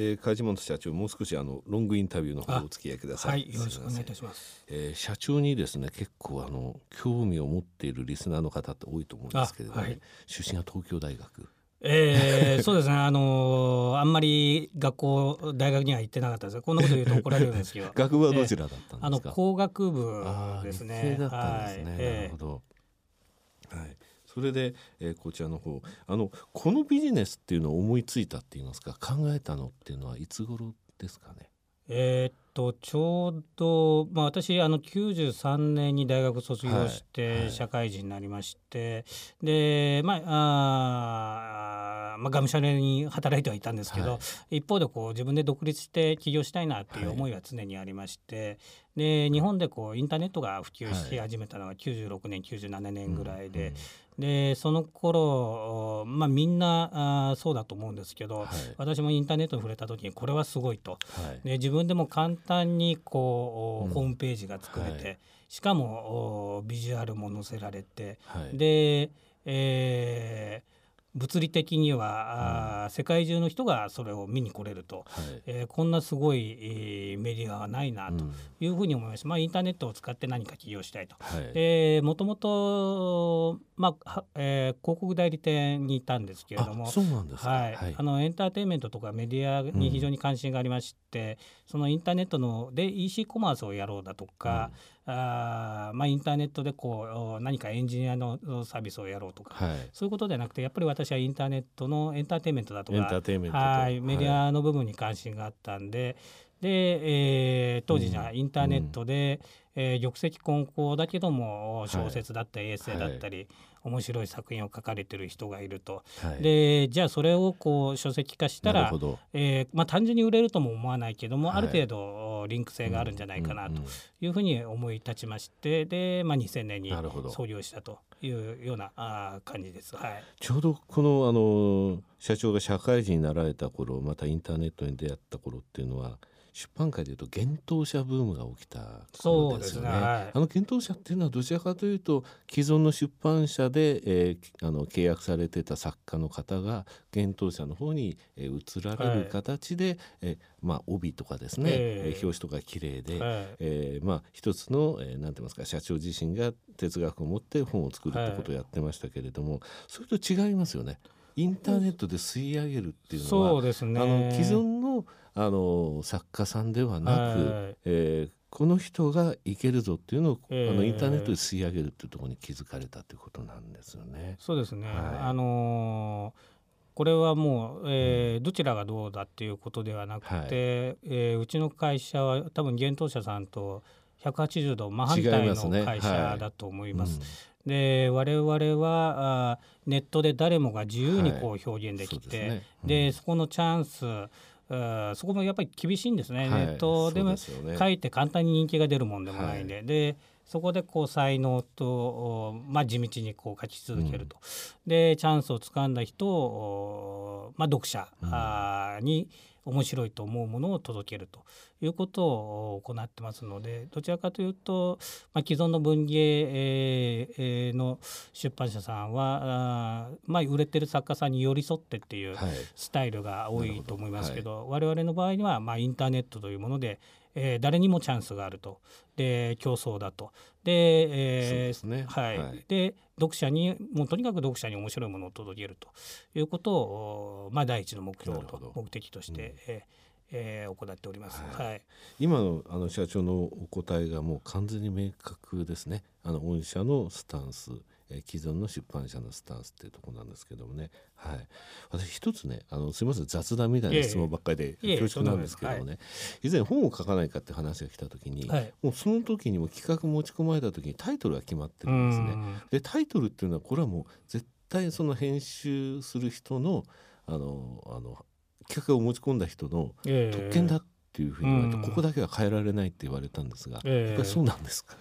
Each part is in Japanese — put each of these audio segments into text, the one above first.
えー、梶本社長もう少しあのロングインタビューの方お付き合いください。はい、よろしくお願いいたします。えー、社長にですね結構あの興味を持っているリスナーの方って多いと思うんですけれども、ね。はい、出身は東京大学。えー、そうですね、あのー、あんまり学校大学には行ってなかったです。こんなこと言うと怒られるんですけど。学部はどちらだったんですか、あの工学部ですね。だったんですね、はい、なるほど、はいそれで、えー、こちらの方。あのこのビジネスっていうのを思いついたって言いますか？考えたのっていうのはいつ頃ですかね？えー、っとちょうど、まあ、私あの93年に大学卒業して社会人になりまして、はいはい、でまああ、まあ、がむしゃらに働いてはいたんですけど、はい、一方でこう自分で独立して起業したいなっていう思いは常にありまして、で日本でこうインターネットが普及し始めたのが96年97年ぐらいで。うん。うんでその頃まあみんなあそうだと思うんですけど、はい、私もインターネットに触れた時にこれはすごいと、はい、で自分でも簡単にこう、うん、ホームページが作れて、はい、しかもビジュアルも載せられて、で、えー物理的には、うん、世界中の人がそれを見に来れると、はい、えー、こんなすごい、えー、メディアはないなというふうに思いました、うん、まあ、インターネットを使って何か起業したいと。もともと、まあえー、広告代理店にいたんですけれどもそうなんですはい、はい、あのエンターテインメントとかメディアに非常に関心がありまして、うん、そのインターネットので EC コマースをやろうだとか、あまあ、インターネットでこう何かエンジニアのサービスをやろうとか、はい、そういうことではなくてやっぱり私はインターネットのエンターテインメントだとかはいメディアの部分に関心があったんでで、えー、当時じゃインターネットで、うん、えー、玉石混交だけども小説だったりエッセイだったり、はい、面白い作品を書かれてる人がいると、はい、でじゃあそれをこう書籍化したら、えーまあ、単純に売れるとも思わないけども、はい、ある程度リンク性があるんじゃないかなというふうに思い立ちましてで、まあ、2000年に創業したというようなあ感じです、はい、ちょうどこのあの社長が社会人になられた頃またインターネットに出会った頃っていうのは出版界でいうと幻冬者ブームが起きた頃ですよね。ねはい、あの幻冬者っていうのはどちらかというと既存の出版社で、えー、あの契約されてた作家の方が幻冬者の方に、えー、移られる形で、はい、えー、まあ、帯とかですね、えー、表紙とか綺麗で、はい、えー、まあ、一つの、えー、なんて言いますか社長自身が哲学を持って本を作るってことをやってましたけれども、それと違いますよね。インターネットで吸い上げるっていうのは、そうですね、あの既存のあの作家さんではなく、はい、えー、この人がいけるぞっていうのを、えー、あのインターネットで吸い上げるっていうところに気づかれたということなんですよね。そうですね、はい、あのーこれはもう、えー、どちらがどうだっていうことではなくて、はい、えー、うちの会社は多分幻冬者さんと180度真反対の会社だと思います。で我々はあネットで誰もが自由にこう表現できて、はいそで、ね。うん、そこのチャンスそこもやっぱり厳しいんですね、はい、ネットでも書いて簡単に人気が出るもんでもないんで。はい、でそこでこう才能と、まあ、地道にこう書き続けると、うん、でチャンスをつかんだ人を、まあ、読者、うん、に面白いと思うものを届けるということを行ってますのでどちらかというと、まあ、既存の文芸、えー、の出版社さんはあ、まあ、売れてる作家さんに寄り添ってっていうスタイルが多いと思いますけどはい、ど我々の場合には、まあ、インターネットというものでえー、誰にもチャンスがあると。で競争だと。で,、えーね。はい、はい、で読者にもうとにかく読者に面白いものを届けるということを、まあ、第一の目標と目的として、うん、えーえー、行っております、はい、はい、今のあの社長のお答えがもう完全に明確ですね。あの御社のスタンスえ既存の出版社のスタンスっていうところなんですけどもね、はい、私一つねあのすみません雑談みたいな質問ばっかりで恐縮なんですけどもね、はい、以前本を書かないかって話が来た時に、はい、もうその時にも企画持ち込まれた時にタイトルが決まってるんですね。でタイトルっていうのはこれはもう絶対その編集する人のあのあの企画を持ち込んだ人の特権だっていうふうに言われて、ここだけは変えられないって言われたんですが、えー、やっぱりそうなんですか、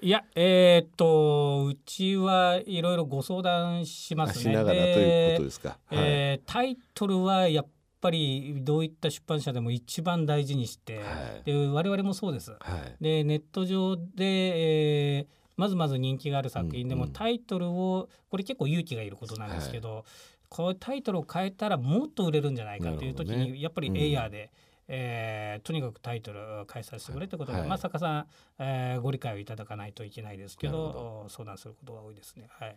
いやえー、っとうちはいろいろご相談しますね。しながらということですか。えー、タイトルはやっぱりどういった出版社でも一番大事にして、はい、で我々もそうです。はい、でネット上で、えー、まずまず人気がある作品。でも、うん。うん、タイトルをこれ結構勇気がいることなんですけど、はい。こういうタイトルを変えたらもっと売れるんじゃないかという時に、ね、やっぱりエイヤーで、うん、えー、とにかくタイトルを変えさせてくれということで、はい、まあ坂さん、えー、ご理解をいただかないといけないですけど相談することが多いですね。はい、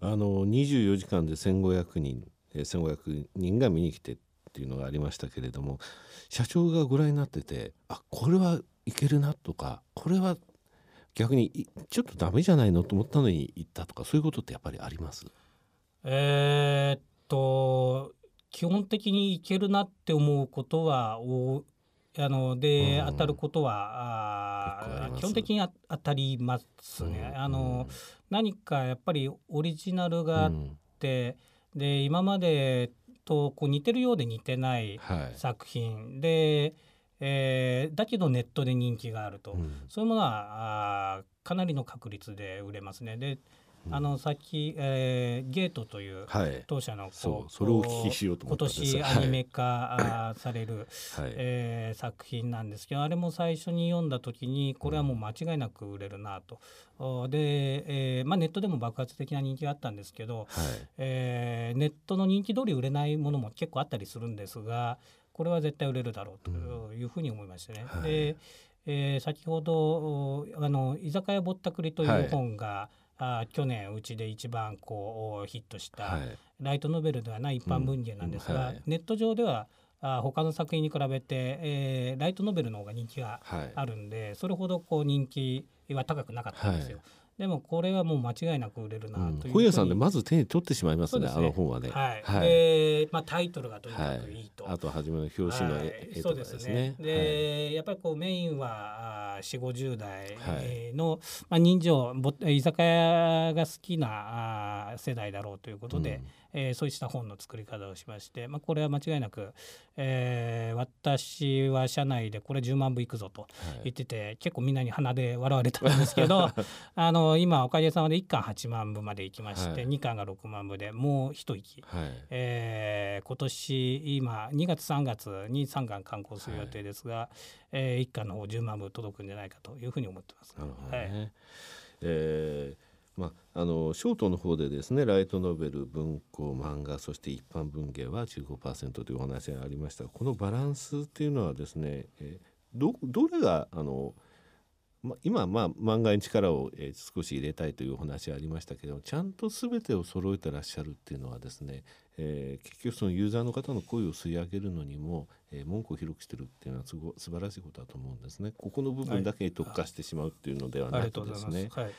あの24時間で1500人1500人が見に来てっていうのがありましたけれども社長がご覧になっててあこれはいけるなとかこれは逆にちょっとダメじゃないのと思ったのに行ったとかそういうことってやっぱりあります？えー、っと基本的にいけるなって思うことはおあので、当たることはあ基本的に当たりますね。うん、あの、うん、何かやっぱりオリジナルがあって、うん、で今までとこう似てるようで似てない作品、はい、で、えー、だけどネットで人気があると、そういうものはあかなりの確率で売れますね。であのさっき、えー、ゲートという当社の、はい、そそれをお聞きしようと今年アニメ化される、はい、えー、作品なんですけどあれも最初に読んだ時にこれはもう間違いなく売れるなと。うん、で、えーまあ、ネットでも爆発的な人気があったんですけど、はい、えー、ネットの人気通り売れないものも結構あったりするんですがこれは絶対売れるだろうというふうに思いましたね。うん、でえー、先ほどあの「居酒屋ぼったくり」という本が、はいあ去年うちで一番こうヒットしたライトノベルではない一般文芸なんですが、うんはい、ネット上ではあ他の作品に比べて、えー、ライトノベルの方が人気があるんで、はい、それほどこう人気は高くなかったんですよ。はい。でもこれはもう間違いなく売れるなという、本屋さんでまず手に取ってしまいますね、ね、あの本はね。はい。はい、で、まあタイトルがとにかくいいと。はい、あと初めの表紙の絵,、絵とかですね。で、ね、やっぱりこうメインは四五十代の、まあ人情居酒屋が好きな世代だろうということで、うん、えー、そうした本の作り方をしまして、まあこれは間違いなく、えー、私は社内でこれ10万部いくぞと言ってて、はい、結構みんなに鼻で笑われたんですけど、あの今おかげさまで1巻8万部までいきまして、はい、2巻が6万部でもう一息、はい、えー、今年今2月3月に3巻刊行する予定ですが、はい、えー、1巻の方10万部届くんじゃないかというふうに思ってます。なるほどね、はい、えーまあ、あのショートの方でですねライトノベル文庫漫画そして一般文芸は15%というお話がありました。このバランスっていうのはですね、え、どどれがあのま、今まあ漫画に力を、えー、少し入れたいというお話ありましたけどちゃんと全てを揃えてらっしゃるっていうのはですね、えー、結局そのユーザーの方の声を吸い上げるのにも、えー、文句を広くしてるっていうのはすご素晴らしいことだと思うんですね。ここの部分だけに特化してしまうっていうのではなくですね。はい、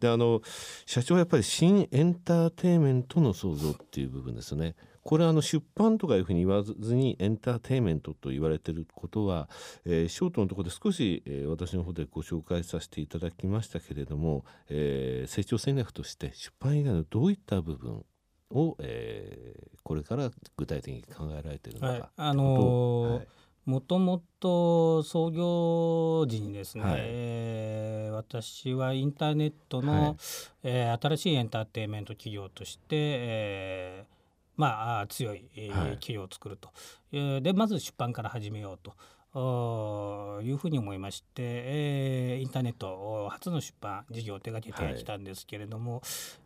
であの社長はやっぱり新エンターテインメントの創造っていう部分ですね。これはあの出版とかいうふうに言わずにエンターテインメントと言われてることは、えー、ショートのところで少し、えー、私の方でご紹介させていただきましたけれども、えー、成長戦略として出版以外のどういった部分を、えー、これから具体的に考えられているのか、はい、あのーもともと創業時にですね、はい、えー、私はインターネットの、はい、えー、新しいエンターテインメント企業として、えーまあ、強い、えー企業を作ると、えー、でまず出版から始めようと。いうふうに思いまして、えー、インターネット初の出版事業を手がけてきたんですけれども、はい、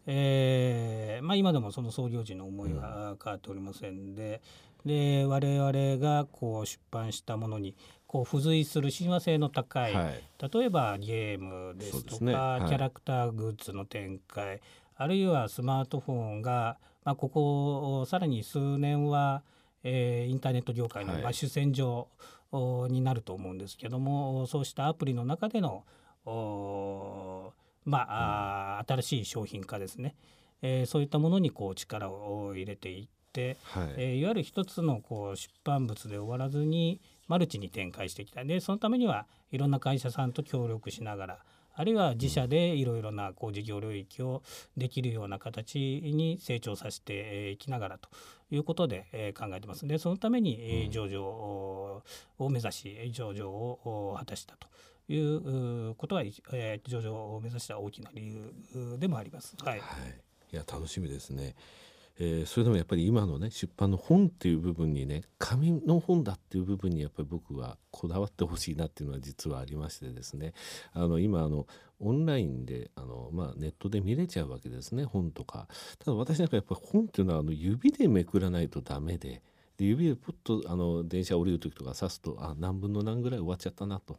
えー、まあ、今でもその創業時の思いは変わっておりませんでうん、で我々がこう出版したものにこう付随する親和性の高い、はい、例えばゲームですとか、ね。はい、キャラクターグッズの展開あるいはスマートフォンがまあ、ここさらに数年は、えー、インターネット業界の、まあ、主戦場になると思うんですけどもそうしたアプリの中でのまあ、うん、新しい商品化ですね、えー、そういったものにこう力を入れていって、はい。えー、いわゆる一つのこう出版物で終わらずにマルチに展開してきた。でそのためにはいろんな会社さんと協力しながらあるいは自社でいろいろなこう事業領域をできるような形に成長させていきながらということで考えてますでそのために上場を目指し上場を果たしたということは、え上場を目指した大きな理由でもあります。はい、はい、いや楽しみですね。えー、それでもやっぱり今のね出版の本っていう部分にね紙の本だっていう部分にやっぱり僕はこだわってほしいなっていうのは実はありましてですねあの今あのオンラインであの、まあ、ネットで見れちゃうわけですね本とかただ私なんかやっぱり本っていうのはあの指でめくらないとダメでで指でポッとあの電車降りる時とか刺すとあ何分の何ぐらい終わっちゃったなと。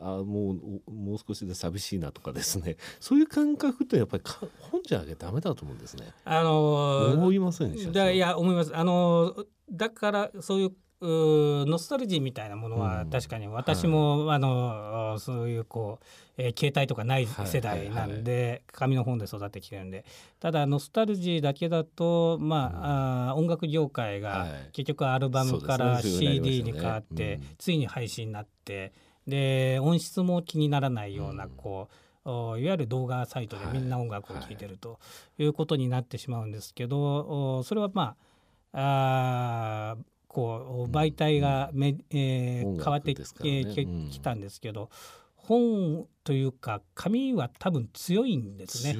あもうもう少しで寂しいなとかですね。そういう感覚ってやっぱり本じゃなきゃダメだと思うんですね。あのー、思いませんでした？いや思います。あのー、だからそういうノスタルジーみたいなものは確かに私も、うんはい、あのそういうこう、えー、携帯とかない世代なんで、はいはいはい、紙の本で育ってきてるんで。ただノスタルジーだけだとまあうん、あ音楽業界が結局アルバムから CD に変わって、ねうん、ついに配信になってで音質も気にならないようなこう、いわゆる動画サイトでみんな音楽を聴いてるとい。うことになってしまうんですけど、それはまああこう媒体がめ、うん、えー、変わってき、たんですけど、本というか紙は多分強いんですね。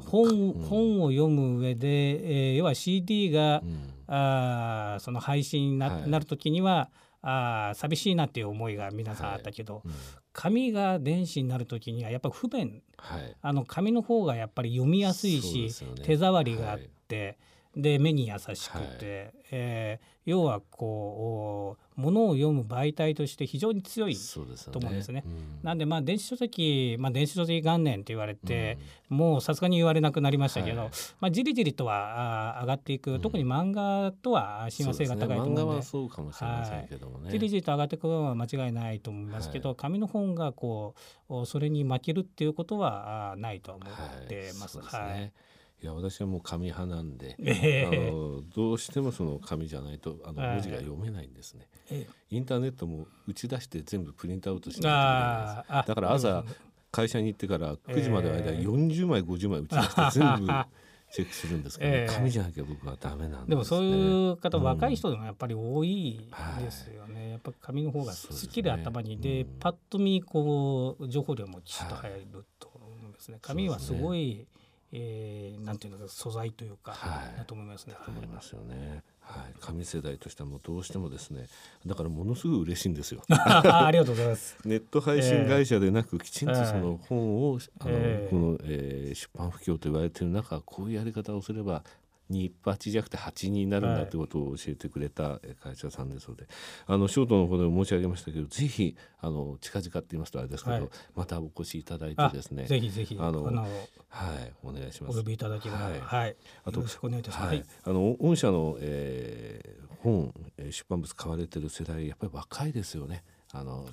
本うん、本を読む上で、えー、要は CD が、うん、あその配信になはい、なる時にはあ寂しいなっていう思いが皆さんあったけど、はい。うん、紙が電子になる時にはやっぱり不便、はい、あの紙の方がやっぱり読みやすいし、ね、手触りがあって。で目に優しくて、はい、えー、要はこうものを読む媒体として非常に強いと思うんですね。すねうん、なんでまあ電子書籍、まあ、電子書籍元年って言われて、うん、もうさすがに言われなくなりましたけど、はい、まあ、じりじりとは上がっていく、うん、特に漫画とは親和性が高いと思うので、ね、漫画はそうかもしれませんけどもね、はい、じりじりと上がっていくのは間違いないと思いますけど、はい、紙の本がこうそれに負けるっていうことはないと思ってます。はいいや私はもう紙派なんで、えー、あのどうしてもその紙じゃないとあの文字が読めないんですね、えー、インターネットも打ち出して全部プリントアウトしないといけないです。だから朝会社に行ってから9時までの間40枚50枚打ち出して全部 チェックするんですけど、ね、紙じゃなきゃ僕はダメなんで、ね、でもそういう方、うん、若い人でもやっぱり多いですよね、はい、やっぱ紙の方がすっきり頭にで、ね。うん、パッと見こう情報量もきちっと入ると思うんですね、紙はすごい、えー、なんていうのか素材というか、はい、だと思いますね。と思いますよね。はい、紙世代としてもどうしてもですね。だからものすごい嬉しいんですよ。ありがとうございます。ネット配信会社でなく、えー、きちんとその本を、あの、えー、この、えー、出版不況と言われている中こういうやり方をすればに8じゃなくて8になるんだということを教えてくれた会社さんですので、はい、あのショートの方でも申し上げましたけどぜひあの近々って言いますとあれですけど、はい、またお越しいただいてですねぜひぜひあのはいお願いします。お呼びいただければ、はい、はい、あとよろしくお願いいたします。はい、あの御社の、えー、本出版物買われてる世代やっぱり若いですよね。あの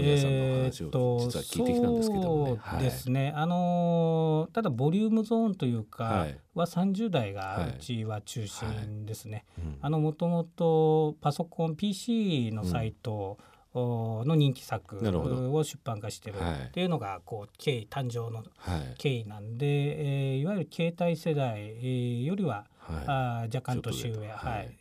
えー、と実は聞いてきたんですけどね。そうですね、はい、あのただボリュームゾーンというかは30代がうちは中心ですね。あのもともとパソコン PC のサイト、の人気作を出版化してるっていうのがこう経緯誕生の経緯なんで、えー、いわゆる携帯世代よりは、はい、あ若干年上、はい、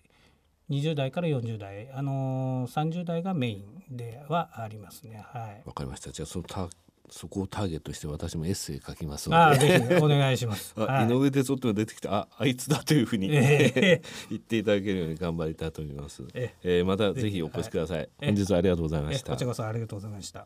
20代から40代、あのー、30代がメインではありますね。はい。わかりました。じゃあそのタそこをターゲットして私もエッセイ書きますので、ぜひお願いします。はい、井上哲夫って出てきて、あ、あいつだというふうに、えー、言っていただけるように頑張りたいと思います。えー、またぜひお越しください。本日はありがとうございました。こちらこそありがとうございました。